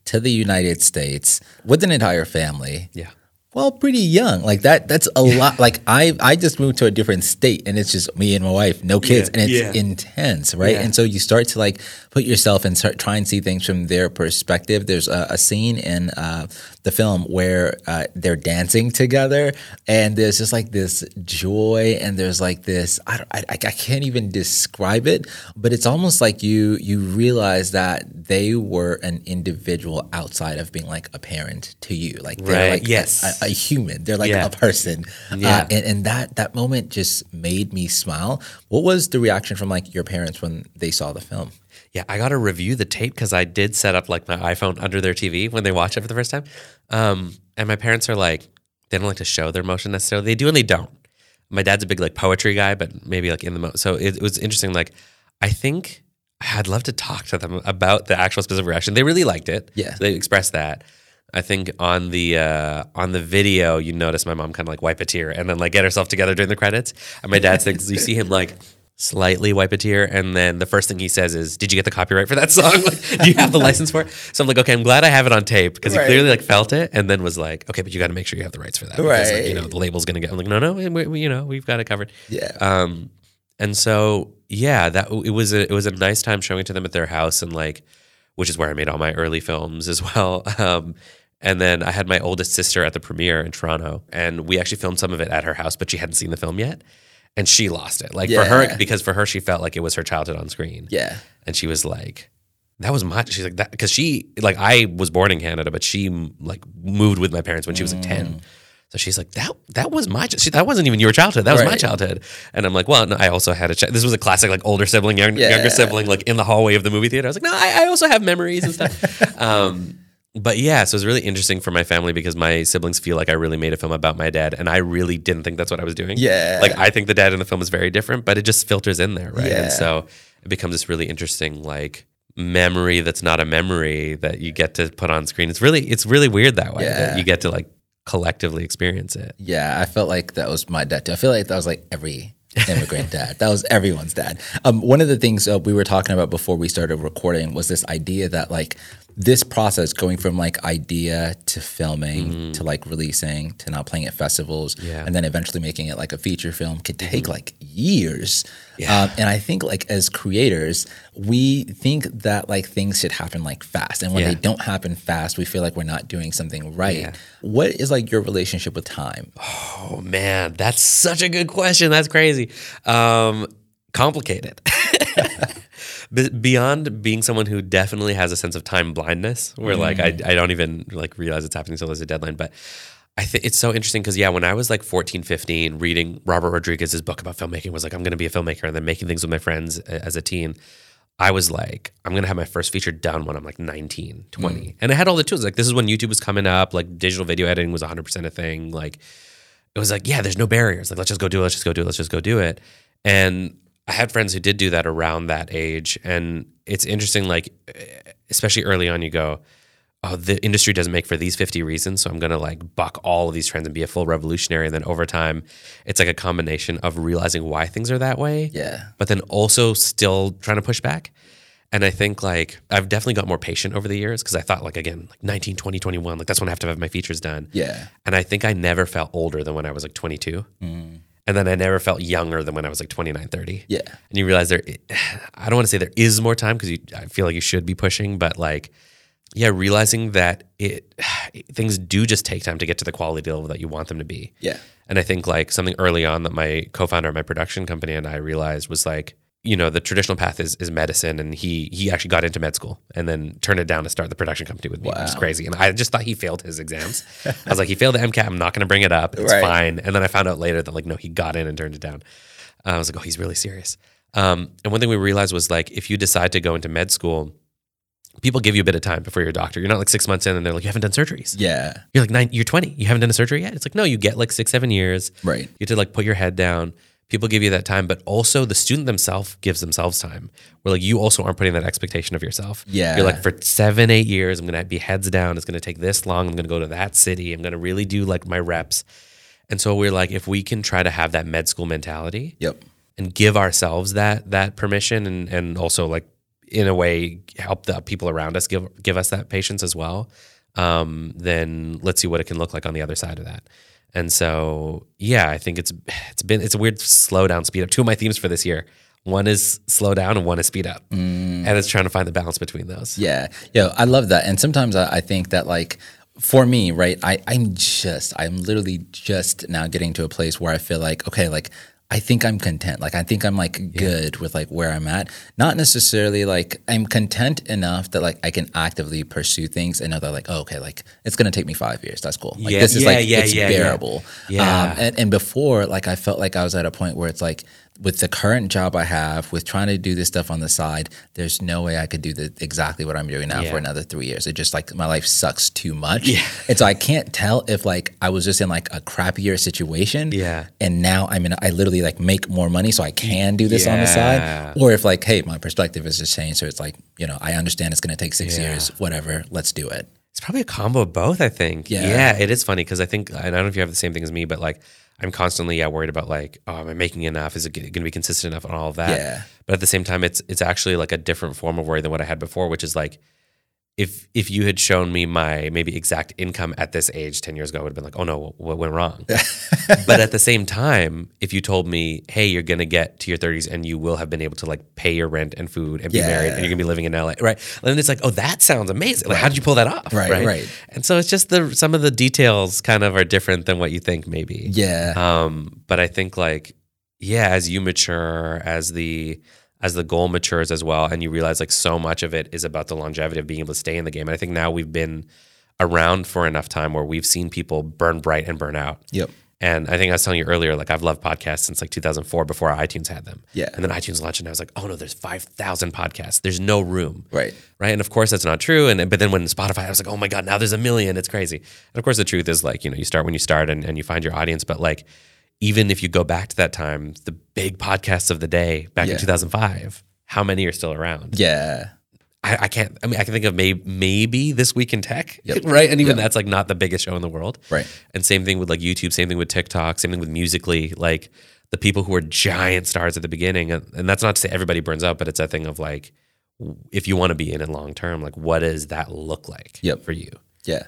Speaker 1: to the United States with an entire family.
Speaker 2: yeah
Speaker 1: Well, pretty young. Like that that's a lot. Like I I just moved to a different state and it's just me and my wife, no kids,
Speaker 2: Yeah,
Speaker 1: and it's
Speaker 2: yeah.
Speaker 1: intense, right?
Speaker 2: Yeah.
Speaker 1: And so you start to like put yourself and start try and see things from their perspective. There's a, a scene in uh, the film where uh, they're dancing together, and there's just like this joy, and there's like this. I, I I can't even describe it, but it's almost like you you realize that they were an individual outside of being like a parent to you, like they're
Speaker 2: Right,
Speaker 1: like
Speaker 2: yes.
Speaker 1: a, a human. They're like
Speaker 2: Yeah.
Speaker 1: a person.
Speaker 2: Yeah.
Speaker 1: Uh, and, and that that moment just made me smile. What was the reaction from like your parents when they saw the film?
Speaker 2: Yeah, I got to review the tape because I did set up like my iPhone under their TV when they watch it for the first time. Um, and my parents are like, they don't like to show their emotion necessarily. They do and they don't. My dad's a big like poetry guy, but maybe like in the mo. So it, it was interesting. Like, I think I'd love to talk to them about the actual specific reaction. They really liked it.
Speaker 1: Yeah.
Speaker 2: So they expressed that. I think on the uh, on the video, you notice my mom kind of like wipe a tear and then like get herself together during the credits. And my dad thinks you see him like slightly wipe a tear, and then the first thing he says is, "Did you get the copyright for that song? Like, do you have the license for it?" So I'm like, "Okay, I'm glad I have it on tape because
Speaker 1: Right.
Speaker 2: he clearly like felt it, and then was like, "Okay, but you got to make sure you have the rights for that, because, like, you know, the label's gonna get." I'm like, "No, no, we, we, you know, we've got it covered."
Speaker 1: Yeah.
Speaker 2: Um, and so yeah, that it was a it was a nice time showing it to them at their house and like, which is where I made all my early films as well. Um, and then I had my oldest sister at the premiere in Toronto, and we actually filmed some of it at her house, but she hadn't seen the film yet, and she lost it. Like for her, because for her, she felt like it was her childhood on screen.
Speaker 1: Yeah.
Speaker 2: and she was like. That was my. She's like that because she like I was born in Canada, but she like moved with my parents when she was like ten. So she's like that. That was my. She, that wasn't even your childhood. That was my childhood. And I'm like, well, no, I also had a. Ch- this was a classic like older sibling, young,
Speaker 1: Yeah.
Speaker 2: younger sibling, like in the hallway of the movie theater. I was like, no, I, I also have memories and stuff. um, but yeah, so it was really interesting for my family because my siblings feel like I really made a film about my dad, and I really didn't think that's what I was doing.
Speaker 1: Yeah.
Speaker 2: like I think the dad in the film is very different, but it just filters in there, right?
Speaker 1: Yeah.
Speaker 2: And so it becomes this really interesting like memory that's not a memory that you get to put on screen. It's really it's really weird that way
Speaker 1: Yeah.
Speaker 2: that you get to like collectively experience it.
Speaker 1: Yeah, I felt like that was my dad too. I feel like that was like every immigrant dad. That was everyone's dad. Um, one of the things uh, we were talking about before we started recording was this idea that like this process going from like idea to filming to like releasing to now playing at festivals
Speaker 2: Mm-hmm. Yeah. Mm-hmm.
Speaker 1: and then eventually making it like a feature film could take like years.
Speaker 2: Yeah.
Speaker 1: Um, and I think like as creators, we think that like things should happen like fast. And when
Speaker 2: Yeah.
Speaker 1: they don't happen fast, we feel like we're not doing something right. What is like your relationship with time?
Speaker 2: Oh man, that's such a good question. That's crazy. Um, complicated. Be- Beyond being someone who definitely has a sense of time blindness, where like I, mm. I don't even like realize it's happening until there's a deadline. But I think it's so interesting because yeah, when I was like 14, 15, reading Robert Rodriguez's book about filmmaking was like I'm going to be a filmmaker, and then making things with my friends as a teen. I was like, I'm gonna have my first feature done when I'm like 19, 20. Mm. And I had all the tools. Like this is when YouTube was coming up, like digital video editing was 100% a thing. Like it was like, yeah, there's no barriers. Like let's just go do it, let's just go do it, let's just go do it. And I had friends who did do that around that age. And it's interesting, like, especially early on, you go, oh, the industry doesn't make for these 50 reasons. So I'm going to like buck all of these trends and be a full revolutionary. And then over time, it's like a combination of realizing why things are that way.
Speaker 1: Yeah.
Speaker 2: But then also still trying to push back. And I think like I've definitely got more patient over the years because I thought like again like 19, 20, 21 like that's when I have to have my features done.
Speaker 1: Yeah.
Speaker 2: And I think I never felt older than when I was like 22.
Speaker 1: Mm.
Speaker 2: And then I never felt younger than when I was like 29, 30.
Speaker 1: Yeah.
Speaker 2: And you realize there, I don't want to say there is more time because I feel like you should be pushing, but like, yeah, realizing that it things do just take time to get to the quality level that you want them to be.
Speaker 1: Yeah.
Speaker 2: And I think like something early on that my co-founder of my production company and I realized was like, you know, the traditional path is is medicine, and he he actually got into med school and then turned it down to start the production company with me. It was
Speaker 1: Wow.
Speaker 2: crazy, and I just thought he failed his exams. I was like, he failed the MCAT. I'm not going to bring it up. It's
Speaker 1: Right.
Speaker 2: fine. And then I found out later that like, no, he got in and turned it down. Uh, I was like, oh, he's really serious. Um, and one thing we realized was like, if you decide to go into med school, people give you a bit of time before you're a doctor. You're not like six months in and they're like, you haven't done surgeries.
Speaker 1: Yeah.
Speaker 2: You're like nine, you're 20. You haven't done a surgery yet. It's like, no, you get like six, seven years.
Speaker 1: Right.
Speaker 2: You have to like put your head down. People give you that time, but also the student themselves gives themselves time. Where like you also aren't putting that expectation of yourself.
Speaker 1: Yeah.
Speaker 2: You're like for seven, eight years, I'm gonna be heads down. It's gonna take this long. I'm gonna go to that city. I'm gonna really do like my reps. And so we're like, if we can try to have that med school mentality
Speaker 1: Yep.
Speaker 2: and give ourselves that that permission and and also like in a way help the people around us give give us that patience as well um, then let's see what it can look like on the other side of that and so yeah i think it's it's been it's a weird slow down speed up two of my themes for this year one is slow down and one is speed up mm. and it's trying to find the balance between those
Speaker 1: Yeah. Yeah. I love that. And sometimes I, I think that like for me, right, I, I'm just, I'm literally just now getting to a place where I feel like, okay, like I think I'm content. Like I think I'm like good with like where I'm at. Not necessarily like I'm content enough that like I can actively pursue things and know that like, oh, okay, like it's gonna take me five years. That's cool. Like
Speaker 2: Yeah,
Speaker 1: this is
Speaker 2: yeah,
Speaker 1: like
Speaker 2: yeah,
Speaker 1: it's
Speaker 2: yeah, yeah.
Speaker 1: bearable.
Speaker 2: Yeah.
Speaker 1: Um, and, and before, like I felt like I was at a point where it's like with the current job I have, with trying to do this stuff on the side, there's no way I could do the, exactly what I'm doing now
Speaker 2: Yeah.
Speaker 1: for another three years. It just like my life sucks too much. And so I can't tell if like I was just in like a crappier situation.
Speaker 2: Yeah.
Speaker 1: And now I'm in, I literally like make more money so I can do this on the side. Or if like, hey, my perspective has just changed. So it's like, you know, I understand it's going to take six
Speaker 2: Yeah.
Speaker 1: years, whatever, let's do it.
Speaker 2: It's probably a combo of both, I think.
Speaker 1: Yeah.
Speaker 2: Yeah, it is funny because I think, and I don't know if you have the same thing as me, but like I'm constantly yeah worried about like, oh, am I making enough? Is it going to be consistent enough and all of that?
Speaker 1: Yeah.
Speaker 2: But at the same time, it's it's actually like a different form of worry than what I had before, which is like, if if you had shown me my maybe exact income at this age ten years ago, I would have been like, oh no, what went wrong? but at the same time, if you told me, hey, you're gonna get to your 30s and you will have been able to like pay your rent and food and be
Speaker 1: Yeah.
Speaker 2: married and you're gonna be living in LA, right? And then it's like, oh, that sounds amazing. Like, how did you pull that off?
Speaker 1: Right, right.
Speaker 2: And so it's just the some of the details kind of are different than what you think maybe.
Speaker 1: Yeah.
Speaker 2: Um, but I think like, yeah, as you mature, as the as the goal matures as well, and you realize like so much of it is about the longevity of being able to stay in the game. And I think now we've been around for enough time where we've seen people burn bright and burn out.
Speaker 1: Yep.
Speaker 2: And I think I was telling you earlier, like I've loved podcasts since like 2004 before iTunes had them.
Speaker 1: Yeah.
Speaker 2: And then iTunes launched, and I was like, oh no, there's 5,000 podcasts. There's no room.
Speaker 1: Right.
Speaker 2: Right. And of course, that's not true. And but then when Spotify, I was like, oh my God, now there's a million. It's crazy. And of course, the truth is like, you know, you start when you start and, and you find your audience. But like, even if you go back to that time, the big podcasts of the day back
Speaker 1: Yeah.
Speaker 2: in 2005, how many are still around?
Speaker 1: Yeah.
Speaker 2: I, I can't. I mean, I can think of maybe maybe this week in tech,
Speaker 1: Yep.
Speaker 2: right? And even
Speaker 1: Yep.
Speaker 2: that's like not the biggest show in the world,
Speaker 1: Right.
Speaker 2: And same thing with like YouTube, same thing with TikTok, same thing with Musical.ly. Like the people who are giant stars at the beginning, and, and that's not to say everybody burns out, but it's a thing of like, if you want to be in it long term, like what does that look like
Speaker 1: Yep.
Speaker 2: for you?
Speaker 1: Yeah.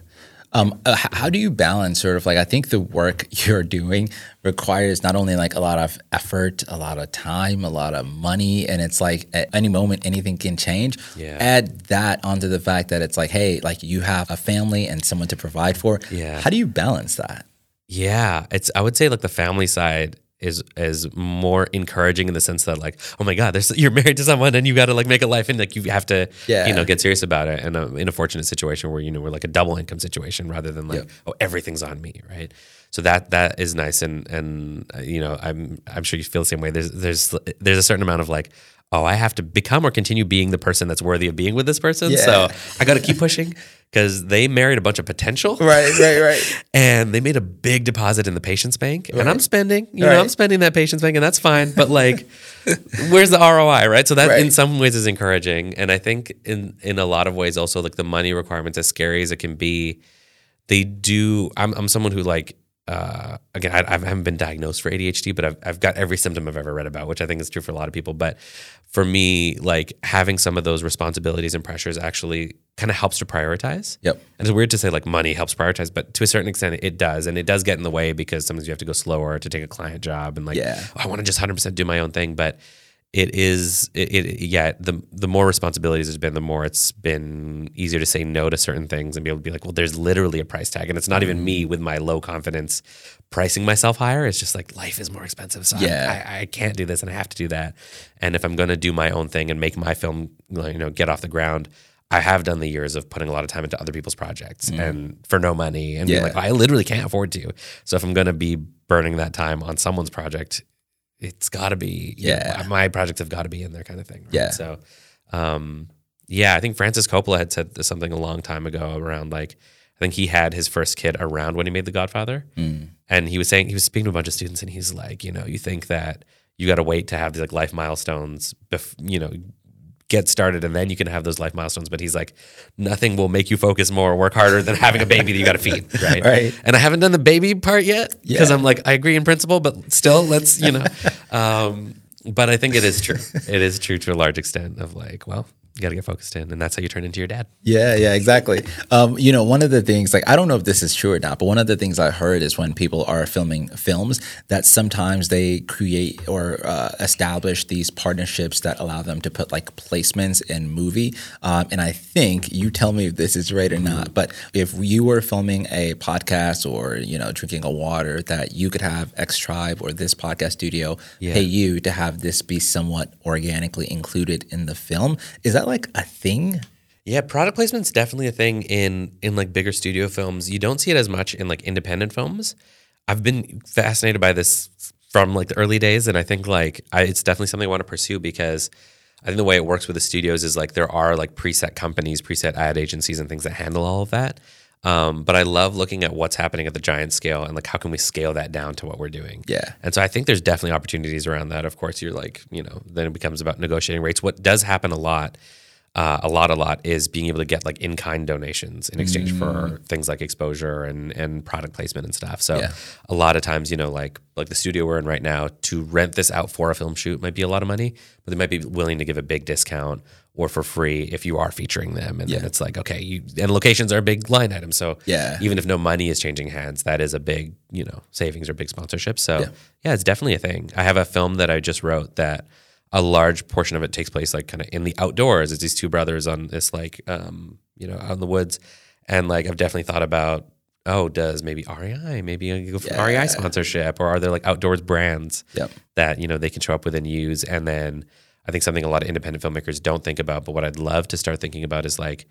Speaker 1: Um, uh, how do you balance sort of like I think the work you're doing requires not only like a lot of effort, a lot of time, a lot of money, and it's like at any moment anything can change.
Speaker 2: Yeah.
Speaker 1: Add that onto the fact that it's like, hey, like you have a family and someone to provide for.
Speaker 2: Yeah.
Speaker 1: How do you balance that?
Speaker 2: Yeah, it's I would say like the family side is is more encouraging in the sense that like oh my god there's you're married to someone and you got to like make a life and like you have to
Speaker 1: Yeah.
Speaker 2: you know get serious about it and uh, in a fortunate situation where you know we're like a double income situation rather than like
Speaker 1: Yep.
Speaker 2: oh everything's on me right so that that is nice and and uh, you know I'm I'm sure you feel the same way there's there's there's a certain amount of like oh, I have to become or continue being the person that's worthy of being with this person.
Speaker 1: Yeah.
Speaker 2: So I got to keep pushing because they married a bunch of potential.
Speaker 1: Right, right, right.
Speaker 2: And they made a big deposit in the patient's bank, and I'm spending. You know, I'm spending that patient's bank, and that's fine. But like, where's the ROI, right? So that in some ways is encouraging, and I think in in a lot of ways also like the money requirements, as scary as it can be, they do. I'm I'm someone who like. Uh, again, I, I haven't been diagnosed for ADHD, but I've, I've got every symptom I've ever read about, which I think is true for a lot of people. But for me, like having some of those responsibilities and pressures actually kind of helps to prioritize.
Speaker 1: Yep.
Speaker 2: And it's weird to say like money helps prioritize, but to a certain extent it does. And it does get in the way because sometimes you have to go slower to take a client job and like,
Speaker 1: Yeah.
Speaker 2: oh, I want to just 100% do my own thing. But it is, it, it yeah, the, the more responsibilities there's been, the more it's been easier to say no to certain things and be able to be like, well, there's literally a price tag. And it's not even me with my low confidence pricing myself higher. It's just like life is more expensive. So
Speaker 1: Yeah.
Speaker 2: I, I can't do this and I have to do that. And if I'm going to do my own thing and make my film, you know, get off the ground, I have done the years of putting a lot of time into other people's projects and for no money and being
Speaker 1: Mm. Yeah.
Speaker 2: like, I literally can't afford to. So if I'm going to be burning that time on someone's project, it's got to be, you know,
Speaker 1: Yeah.
Speaker 2: my projects have got to be in there kind of thing. right?
Speaker 1: Yeah.
Speaker 2: So, um, yeah, I think Francis Coppola had said something a long time ago around like, I think he had his first kid around when he made The Godfather.
Speaker 1: Mm.
Speaker 2: And he was saying, he was speaking to a bunch of students and he's like, you know, you think that you got to wait to have these like life milestones, bef- you know, get started and then you can have those life milestones. But he's like, nothing will make you focus more, or work harder than having a baby that you got to feed. Right.
Speaker 1: Right.
Speaker 2: And I haven't done the baby part yet because
Speaker 1: Yeah.
Speaker 2: I'm like, I agree in principle, but still, let's, you know. um, but I think it is true. It is true to a large extent of like, well, you got to get focused in. And that's how you turn into your dad.
Speaker 1: Yeah, yeah, exactly. Um, you know, one of the things, like, I don't know if this is true or not, but one of the things I heard is when people are filming films, that sometimes they create or uh, establish these partnerships that allow them to put like placements in movie. Um, and I think you tell me if this is right or not, but if you were filming a podcast or you know drinking a water, that you could have X Tribe or this podcast studio pay you to have this be somewhat organically included in the film. Is that like a thing?
Speaker 2: Yeah, product placement's definitely a thing in in like bigger studio films. You don't see it as much in like independent films. I've been fascinated by this from like the early days, and I think like I, it's definitely something I want to pursue because I think the way it works with the studios is like there are like preset companies, preset ad agencies, and things that handle all of that. Um, but I love looking at what's happening at the giant scale and like how can we scale that down to what we're doing.
Speaker 1: Yeah.
Speaker 2: And so I think there's definitely opportunities around that. Of course, you're like, you know, then it becomes about negotiating rates. What does happen a lot, uh, a lot, a lot, is being able to get like in kind donations in exchange for things like exposure and and product placement and stuff. So
Speaker 1: Yeah.
Speaker 2: a lot of times, you know, like like the studio we're in right now, to rent this out for a film shoot might be a lot of money, but they might be willing to give a big discount or for free if you are featuring them. And then it's like, okay, you and locations are a big line item. So
Speaker 1: Yeah.
Speaker 2: even if no money is changing hands, that is a big, you know, savings or big sponsorship. So
Speaker 1: Yeah.
Speaker 2: yeah, it's definitely a thing. I have a film that I just wrote that a large portion of it takes place like kind of in the outdoors. It's these two brothers on this like um, you know, out in the woods. And like I've definitely thought about, oh, does maybe REI, maybe I go for
Speaker 1: Yeah.
Speaker 2: REI sponsorship, or are there like outdoors brands
Speaker 1: Yep.
Speaker 2: that, you know, they can show up with and use? And then I think something a lot of independent filmmakers don't think about, but what I'd love to start thinking about is like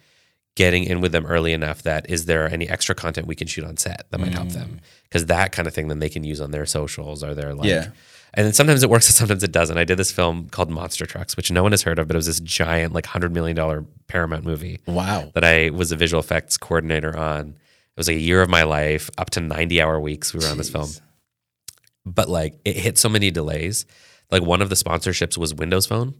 Speaker 2: getting in with them early enough that is there any extra content we can shoot on set that might help them? Mm. Because that kind of thing then they can use on their socials or their like
Speaker 1: Yeah.
Speaker 2: and then sometimes it works and sometimes it doesn't. I did this film called Monster Trucks, which no one has heard of, but it was this giant, like hundred million dollar Paramount movie
Speaker 1: Wow.
Speaker 2: that I was a visual effects coordinator on. It was like a year of my life, up to ninety hour weeks. We were on this film, but like it hit so many delays. Like one of the sponsorships was Windows Phone,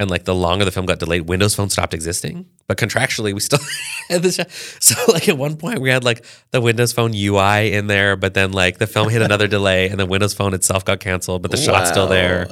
Speaker 2: and like the longer the film got delayed, Windows Phone stopped existing. But contractually, we still had this. So like at one point, we had like the Windows Phone UI in there, but then like the film hit another delay, and the Windows Phone itself got canceled, but the shot's still there.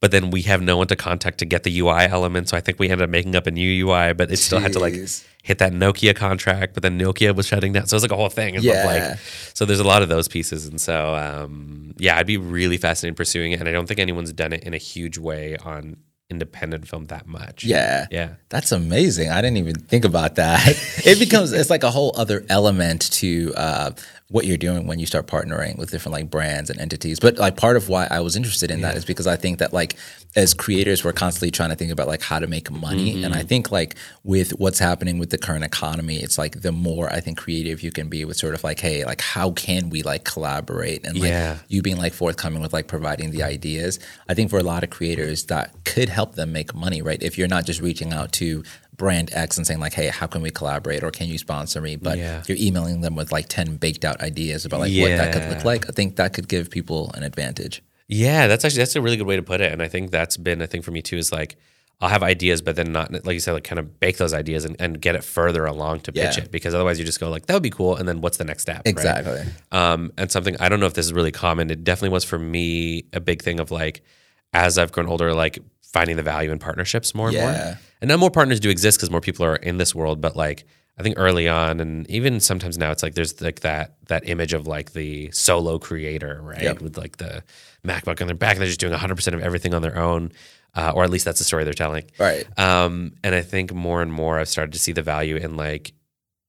Speaker 2: But then we have no one to contact to get the UI element. So I think we ended up making up a new UI, but it still had to like hit that Nokia contract. But then Nokia was shutting down. So it was like a whole thing.
Speaker 1: Yeah.
Speaker 2: Like, so there's a lot of those pieces. And so, um, yeah, I'd be really fascinated in pursuing it. And I don't think anyone's done it in a huge way on independent film that much.
Speaker 1: Yeah.
Speaker 2: Yeah.
Speaker 1: That's amazing. I didn't even think about that. it becomes it's like a whole other element to uh, what you're doing when you start partnering with different like brands and entities. But like part of why I was interested in that is because I think that like as creators we're constantly trying to think about like how to make money. Mm-hmm. And I think like with what's happening with the current economy, it's like the more I think creative you can be with sort of like, hey, like how can we like collaborate and like
Speaker 2: Yeah.
Speaker 1: you being like forthcoming with like providing the ideas. I think for a lot of creators that could help them make money, right? If you're not just reaching out to brand X and saying like, hey, how can we collaborate or can you sponsor me? But
Speaker 2: Yeah.
Speaker 1: you're emailing them with like 10 baked out ideas about like what that could look like. I think that could give people an advantage.
Speaker 2: Yeah, that's actually that's a really good way to put it, and I think that's been a thing for me too. Is like I'll have ideas, but then not like you said, like kind of bake those ideas and, and get it further along to pitch
Speaker 1: Yeah.
Speaker 2: it, because otherwise you just go like that would be cool, and then what's the next step? right?
Speaker 1: Exactly.
Speaker 2: Um, and something I don't know if this is really common. It definitely was for me a big thing of like as I've grown older, like finding the value in partnerships more and
Speaker 1: Yeah.
Speaker 2: more. And now more partners do exist because more people are in this world. But like I think early on, and even sometimes now, it's like there's like that that image of like the solo creator, right,
Speaker 1: Yep.
Speaker 2: with like the MacBook on their back, and they're just doing 100 percent of everything on their own, uh, or at least that's the story they're telling.
Speaker 1: Right.
Speaker 2: Um, and I think more and more I've started to see the value in like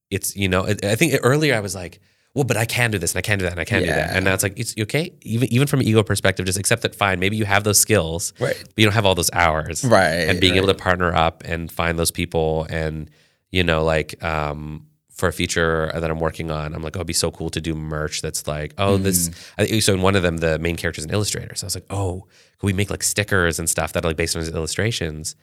Speaker 2: it's you know I I think earlier I was like well but I can do this and I can do that and I can do that and now it's like it's okay even even from an ego perspective just accept that fine maybe you have those skills
Speaker 1: Right.
Speaker 2: but you don't have all those hours
Speaker 1: Right,
Speaker 2: and being able to partner up and find those people and you know like um for a feature that I'm working on, I'm like, oh, it'd be so cool to do merch that's like, oh, this.
Speaker 1: Mm.
Speaker 2: I think so. In one of them, the main character is an illustrator. So I was like, oh, could we make like stickers and stuff that are like based on his illustrations?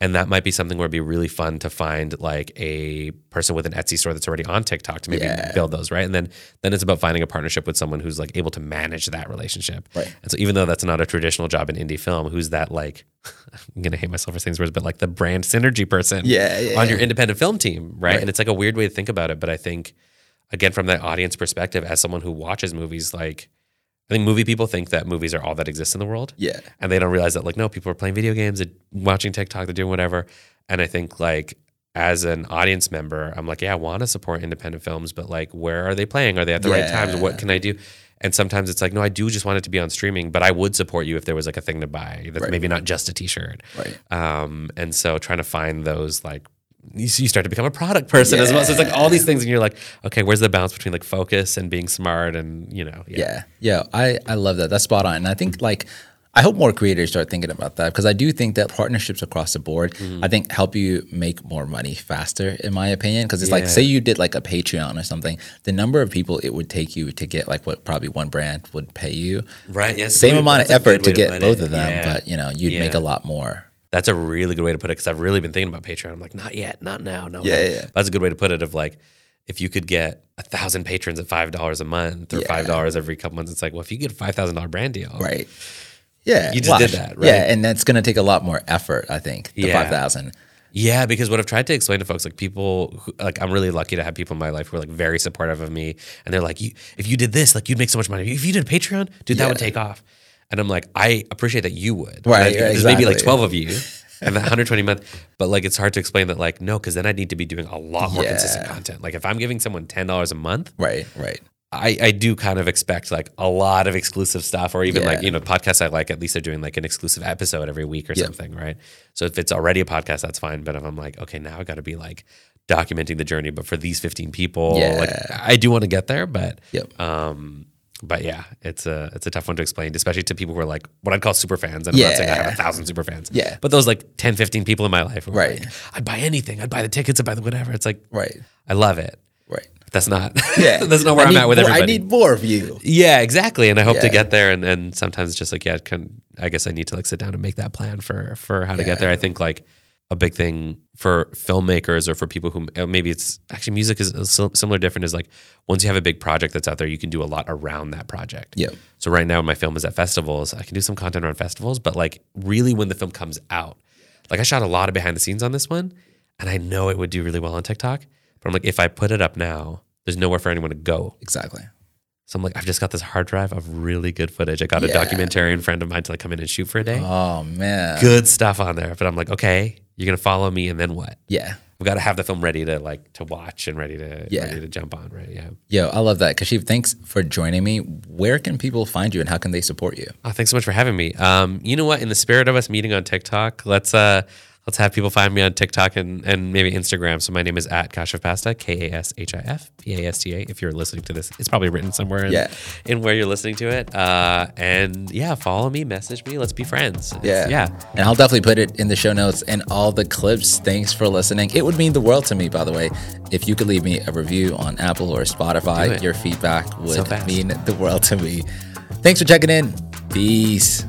Speaker 2: And that might be something where it'd be really fun to find like a person with an Etsy store that's already on TikTok to maybe
Speaker 1: Yeah.
Speaker 2: build those, right? And then then it's about finding a partnership with someone who's like able to manage that relationship.
Speaker 1: Right.
Speaker 2: And so even though that's not a traditional job in indie film, who's that like I'm gonna hate myself for saying these words, but like the brand synergy person
Speaker 1: Yeah, yeah,
Speaker 2: on your independent film team, right?
Speaker 1: Right.
Speaker 2: And it's like a weird way to think about it, but I think again from that audience perspective, as someone who watches movies, like I think movie people think that movies are all that exists in the world.
Speaker 1: Yeah.
Speaker 2: and they don't realize that like no people are playing video games they're watching tiktok they're doing whatever. And i think like as an audience member i'm like yeah i want to support independent films but like where are they playing? Are they at the right times? What can i do? And sometimes it's like no i do just want it to be on streaming but i would support you if there was like a thing to buy that's
Speaker 1: Right.
Speaker 2: maybe not just a t-shirt.
Speaker 1: Right.
Speaker 2: um, and so trying to find those like you, you start to become a product person as well so it's like all these things and you're like okay where's the balance between like focus and being smart and you know
Speaker 1: Yeah, yeah, I I love that. That's spot on. And I think like I hope more creators start thinking about that because I do think that partnerships across the board,
Speaker 2: Mm-hmm.
Speaker 1: I think help you make more money faster, in my opinion. Because it's like, say you did like a Patreon or something, the number of people it would take you to get like what probably one brand would pay you,
Speaker 2: right yes
Speaker 1: same amount of effort to get both
Speaker 2: it.
Speaker 1: of them,
Speaker 2: Yeah.
Speaker 1: but you know you'd make a lot more.
Speaker 2: That's a really good way to put it because I've really been thinking about Patreon. I'm like, not yet, not now, no.
Speaker 1: Yeah, yeah, yeah.
Speaker 2: That's a good way to put it. Of like, if you could get a thousand patrons at five dollars a month or
Speaker 1: Yeah.
Speaker 2: five dollars every couple months, it's like, well, if you get a five thousand dollar brand deal,
Speaker 1: Right. Yeah,
Speaker 2: You just
Speaker 1: watch.
Speaker 2: did that, right?
Speaker 1: Yeah, and that's going to take a lot more effort. I think the
Speaker 2: Yeah.
Speaker 1: five thousand.
Speaker 2: Yeah, because what I've tried to explain to folks, like people, who, like I'm really lucky to have people in my life who are like very supportive of me, and they're like, you, if you did this, like you'd make so much money. If you did Patreon, dude, that would take off. And I'm like, I appreciate that you would.
Speaker 1: Right,
Speaker 2: Like, There's maybe like 12 of you. And that 120 a month, but like it's hard to explain that like no, because then I need to be doing a lot more consistent content. Like if I'm giving someone ten dollars a month,
Speaker 1: Right, right.
Speaker 2: I, I do kind of expect like a lot of exclusive stuff, or even like you know podcasts I like. At least they're doing like an exclusive episode every week or
Speaker 1: Yeah.
Speaker 2: something, right? So if it's already a podcast, that's fine. But if I'm like, okay, now I got to be like documenting the journey, but for these 15 people, like I do want to get there, but
Speaker 1: Yep.
Speaker 2: um, but yeah, it's a it's a tough one to explain, especially to people who are like what I'd call super fans. And I'm not saying I have a thousand super fans,
Speaker 1: Yeah.
Speaker 2: but those like 10, 15 people in my life,
Speaker 1: Right.
Speaker 2: like, I'd buy anything, I'd buy the tickets, I'd buy the whatever. It's like
Speaker 1: Right,
Speaker 2: I love it.
Speaker 1: right.
Speaker 2: But that's not
Speaker 1: Yeah,
Speaker 2: that's not where
Speaker 1: I
Speaker 2: I'm
Speaker 1: need
Speaker 2: at with
Speaker 1: more-
Speaker 2: everybody.
Speaker 1: I need more of you.
Speaker 2: Yeah, exactly. And I hope to get there. And, and sometimes it's just like, yeah, can, I guess I need to like sit down and make that plan for for how to get there. I think like a big thing for filmmakers or for people who uh, maybe it's actually music is a sim- similar different is like once you have a big project that's out there, you can do a lot around that project.
Speaker 1: Yep.
Speaker 2: So right now, my film is at festivals, I can do some content around festivals, but like really when the film comes out, like I shot a lot of behind the scenes on this one, and I know it would do really well on TikTok. But I'm like, if I put it up now, there's nowhere for anyone to go.
Speaker 1: Exactly.
Speaker 2: So I'm like, I've just got this hard drive of really good footage. I got a
Speaker 1: Yeah.
Speaker 2: documentarian friend of mine to like come in and shoot for a day.
Speaker 1: Oh man.
Speaker 2: Good stuff on there. But I'm like, okay, you're gonna follow me, and then what?
Speaker 1: Yeah.
Speaker 2: We've got to have the film ready to like to watch and ready to
Speaker 1: Yeah.
Speaker 2: ready to jump on, right? Yeah.
Speaker 1: Yo, I love that. Kashif, thanks for joining me. Where can people find you and how can they support you?
Speaker 2: Oh, thanks so much for having me. Um, you know what? In the spirit of us meeting on TikTok, let's uh let's have people find me on TikTok and, and maybe Instagram. So my name is at Kashif Pasta, K A S H I F P A S T A. If you're listening to this, it's probably written somewhere in,
Speaker 1: Yeah.
Speaker 2: in where you're listening to it. Uh, and yeah, follow me, message me, let's be friends. It's-
Speaker 1: Yeah.
Speaker 2: yeah.
Speaker 1: And I'll definitely put it in the show notes and all the clips. Thanks for listening. It would mean the world to me, by the way, if you could leave me a review on Apple or Spotify. Your feedback would
Speaker 2: fast.
Speaker 1: mean the world to me. Thanks for checking in. Peace.